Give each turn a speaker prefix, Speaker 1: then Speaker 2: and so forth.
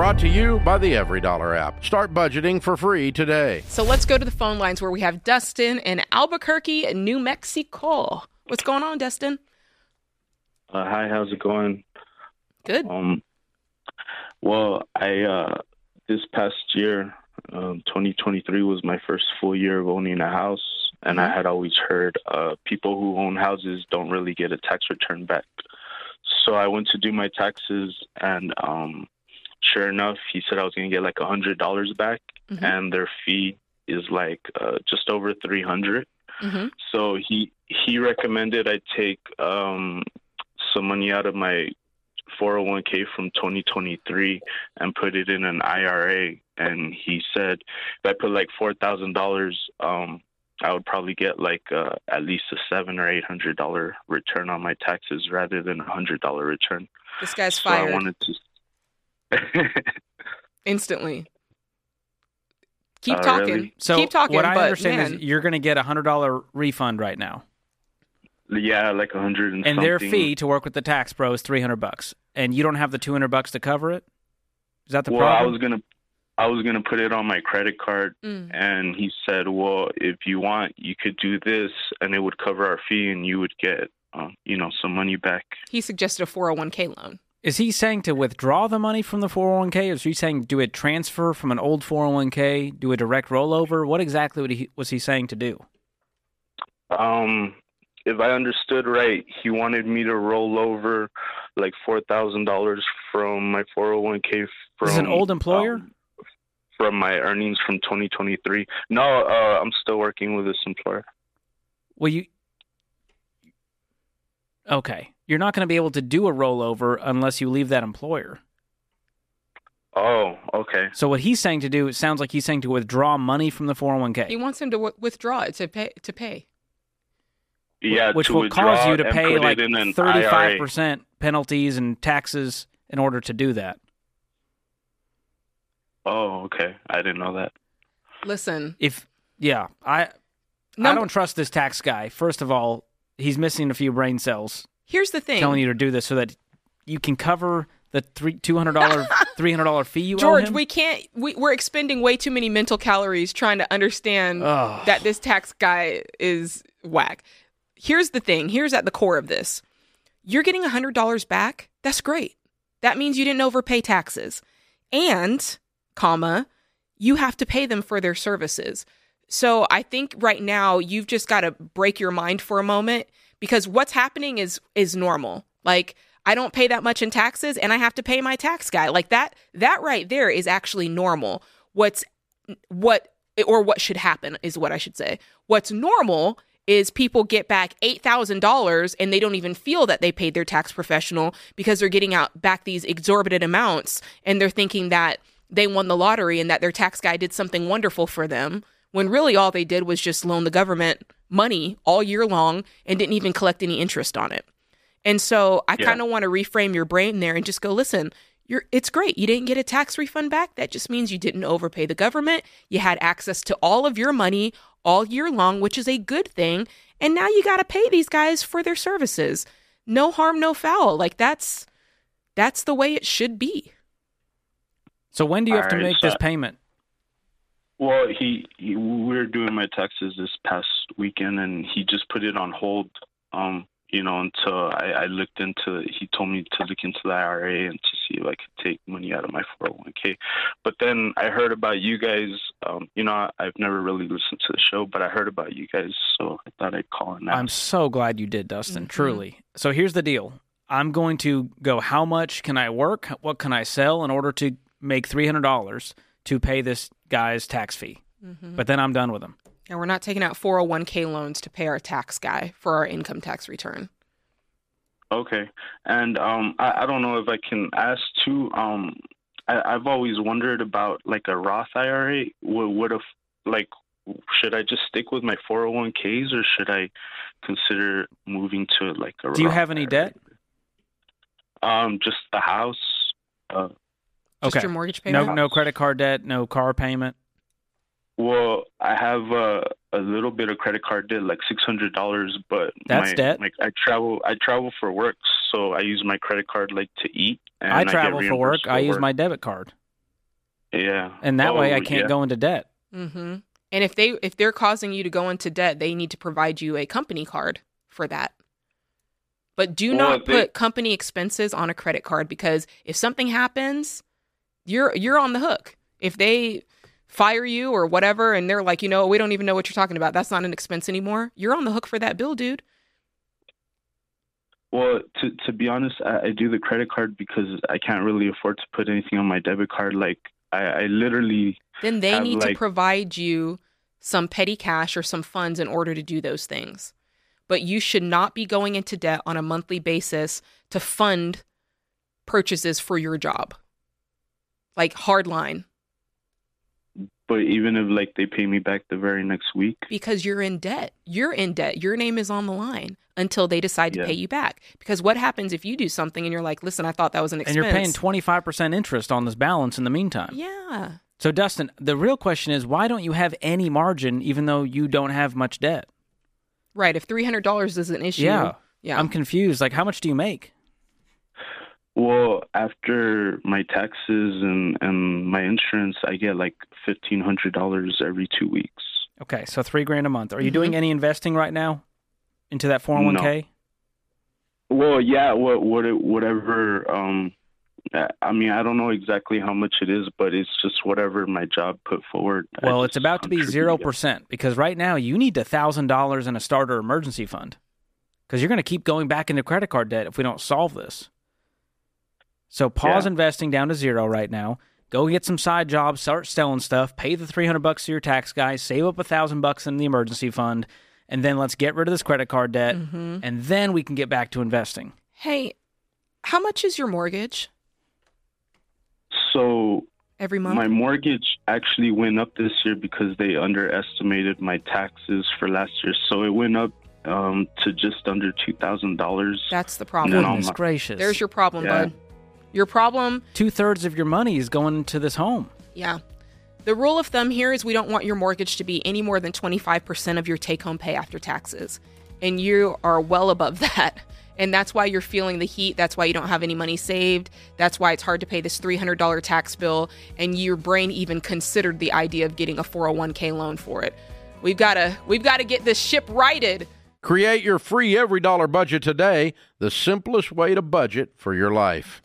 Speaker 1: Brought to you by the Every Dollar app. Start budgeting for free today.
Speaker 2: So let's go to the phone lines where we have Dustin in Albuquerque, New Mexico. What's going on, Dustin?
Speaker 3: Uh, hi, how's it going?
Speaker 2: Good.
Speaker 3: Um, well, I uh, this past year, um, 2023 was my first full year of owning a house, and I had always heard uh, people who own houses don't really get a tax return back. So I went to do my taxes, and um, sure enough, he said I was going to get like a hundred dollars back,
Speaker 2: Mhm.
Speaker 3: and their fee is like uh, just over 300.
Speaker 2: hmm
Speaker 3: So he he recommended I take um, some money out of my 401k from 2023 and put it in an IRA. And he said if I put like four thousand dollars, um, I would probably get like uh, at least a seven or eight hundred dollar return on my taxes rather than a hundred dollar return.
Speaker 2: This guy's
Speaker 3: So I
Speaker 2: fired
Speaker 3: wanted to.
Speaker 2: instantly. Keep
Speaker 3: Oh,
Speaker 2: talking.
Speaker 3: really?
Speaker 4: So
Speaker 2: Keep talking.
Speaker 4: what I
Speaker 2: but
Speaker 4: understand
Speaker 2: man,
Speaker 4: is you're going to get a hundred dollar refund right now,
Speaker 3: yeah, like a hundred and
Speaker 4: and
Speaker 3: something.
Speaker 4: their fee to work with the tax pro is three hundred bucks, and you don't have the two hundred bucks to cover it. Is that the problem?
Speaker 3: well, I was gonna, I was gonna put it on my credit card,
Speaker 2: Mm.
Speaker 3: and he said, "Well, if you want, you could do this, and it would cover our fee, and you would get, um, you know, some money back."
Speaker 2: he suggested a 401k loan.
Speaker 4: Is he saying to withdraw the money from the 401k, or is he saying do a transfer from an old 401k, do a direct rollover? What exactly would he, was he saying to do?
Speaker 3: Um, if I understood right, he wanted me to roll over like four thousand dollars from my four hundred one k from
Speaker 4: Is an old employer?
Speaker 3: um, from my earnings from 2023. No, uh, I'm still working with this employer.
Speaker 4: Well, you. Okay. You're not going to be able to do a rollover unless you leave that employer.
Speaker 3: Oh, okay.
Speaker 4: So what he's saying to do, it sounds like he's saying to withdraw money from the 401k.
Speaker 2: He wants him to w- withdraw it to pay. To pay.
Speaker 3: Yeah,
Speaker 4: which
Speaker 3: to
Speaker 4: will cause you to pay like
Speaker 3: it in
Speaker 4: thirty-five
Speaker 3: IRA.
Speaker 4: percent penalties and taxes in order to do that.
Speaker 3: Oh, okay. I didn't know that.
Speaker 2: Listen,
Speaker 4: If yeah, I I don't trust this tax guy. First of all, he's missing a few brain cells,
Speaker 2: here's the thing,
Speaker 4: telling you to do this so that you can cover the three two hundred dollar three hundred dollar fee you owe
Speaker 2: George. We can't. We, we're expending way too many mental calories trying to understand
Speaker 4: Ugh.
Speaker 2: that this tax guy is whack. Here's the thing. Here's at the core of this. You're getting $100 back. That's great. That means you didn't overpay taxes. And, comma, you have to pay them for their services. So I think right now you've just got to break your mind for a moment because what's happening is is normal. Like I don't pay that much in taxes and I have to pay my tax guy. Like that that right there is actually normal. What's what or what should happen is what I should say. What's normal is people get back $8,000 and they don't even feel that they paid their tax professional because they're getting out back these exorbitant amounts and they're thinking that they won the lottery and that their tax guy did something wonderful for them when really all they did was just loan the government money all year long and didn't even collect any interest on it. And so I
Speaker 3: Yeah.
Speaker 2: kind of want to reframe your brain there and just go, listen, you're it's great. You didn't get a tax refund back. That just means you didn't overpay the government. You had access to all of your money all year long, which is a good thing. And now you got to pay these guys for their services. No harm, no foul. Like that's that's the way it should be.
Speaker 4: so when do you have to
Speaker 3: Alright,
Speaker 4: make
Speaker 3: so-
Speaker 4: this payment?
Speaker 3: Well, he, he we were doing my taxes this past weekend, and he just put it on hold. Um, you know, until I, I looked into. He told me to look into the IRA and to see if I could take money out of my 401k. But then I heard about you guys. Um, you know, I, I've never really listened to the show, but I heard about you guys, so I thought I'd call and ask.
Speaker 4: I'm so glad you did, Dustin.
Speaker 2: Mhm.
Speaker 4: Truly. So here's the deal. I'm going to go. How much can I work? What can I sell in order to make three hundred dollars to pay this guy's tax fee? But then I'm done with him.
Speaker 2: And we're not taking out 401k loans to pay our tax guy for our income tax return.
Speaker 3: Okay, and um, I, I don't know if I can ask too. Um, I, I've always wondered about like a Roth IRA. What, would have like should I just stick with my 401ks or should I consider moving to like a?
Speaker 4: Do you have any
Speaker 3: IRA?
Speaker 4: debt?
Speaker 3: Um, just the house. Uh,
Speaker 2: Just
Speaker 4: Okay.
Speaker 2: your mortgage payment.
Speaker 4: No, no credit card debt, no car payment.
Speaker 3: well, I have uh, a little bit of credit card debt, like six hundred dollars, but
Speaker 4: That's
Speaker 3: my,
Speaker 4: debt?
Speaker 3: Like I travel, I travel for work, so I use my credit card like to eat. And
Speaker 4: I
Speaker 3: get
Speaker 4: travel for work.
Speaker 3: reimbursed
Speaker 4: I use
Speaker 3: work.
Speaker 4: my debit card.
Speaker 3: Yeah.
Speaker 4: and that way
Speaker 3: Oh,
Speaker 4: I can't
Speaker 3: yeah.
Speaker 4: go into debt.
Speaker 2: Mm-hmm. And if they if they're causing you to go into debt, they need to provide you a company card for that. But do
Speaker 3: Well,
Speaker 2: not
Speaker 3: they-
Speaker 2: put company expenses on a credit card because if something happens, you're you're on the hook. If they fire you or whatever and they're like, you know, we don't even know what you're talking about. That's not an expense anymore. You're on the hook for that bill, dude.
Speaker 3: Well, to to be honest, I, I do the credit card because I can't really afford to put anything on my debit card. Like I, I literally
Speaker 2: Then they
Speaker 3: have,
Speaker 2: need to provide you some petty cash or some funds in order to do those things. But you should not be going into debt on a monthly basis to fund purchases for your job. Like hard line,
Speaker 3: but even if like they pay me back the very next week,
Speaker 2: because you're in debt. You're in debt. Your name is on the line until they decide to
Speaker 3: Yeah.
Speaker 2: pay you back. Because what happens if you do something and you're like, listen, I thought that was an expense," And
Speaker 4: you're paying 25% interest on this balance in the meantime.
Speaker 2: Yeah.
Speaker 4: So, Dustin, the real question is why don't you have any margin even though you don't have much debt?
Speaker 2: Right. If $300 is an issue.
Speaker 4: Yeah.
Speaker 2: Yeah.
Speaker 4: I'm confused. Like, how much do you make?
Speaker 3: Well, after my taxes and and my insurance, I get like fifteen hundred dollars every two weeks.
Speaker 4: Okay, so three grand a month. Are you
Speaker 2: Mhm.
Speaker 4: doing any investing right now into that 401k?
Speaker 3: Well, yeah, what what whatever. Um, I- I mean, I don't know exactly how much it is, but it's just whatever my job put forward.
Speaker 4: Well, it's about to be zero percent because right now you need a thousand dollars in a starter emergency fund because you're going to keep going back into credit card debt if we don't solve this. So pause
Speaker 3: Yeah.
Speaker 4: investing down to zero right now. Go get some side jobs, start selling stuff, pay the three hundred bucks to your tax guy, save up a thousand bucks in the emergency fund, and then let's get rid of this credit card debt,
Speaker 2: Mhm.
Speaker 4: and then we can get back to investing.
Speaker 2: Hey, how much is your mortgage
Speaker 3: So
Speaker 2: every month?
Speaker 3: my mortgage actually went up this year because they underestimated my taxes for last year. So it went up um, to just under two thousand dollars.
Speaker 2: That's the problem.
Speaker 3: no.
Speaker 4: Goodness gracious!
Speaker 2: There's your problem,
Speaker 3: Yeah.
Speaker 2: bud. Your problem,
Speaker 4: two thirds of your money is going into this home.
Speaker 2: yeah. The rule of thumb here is we don't want your mortgage to be any more than 25% of your take home pay after taxes. And you are well above that. And that's why you're feeling the heat. That's why you don't have any money saved. That's why it's hard to pay this $300 tax bill. And your brain even considered the idea of getting a 401k loan for it. We've got to we've got to get this ship righted.
Speaker 1: Create your free every dollar budget today, the simplest way to budget for your life.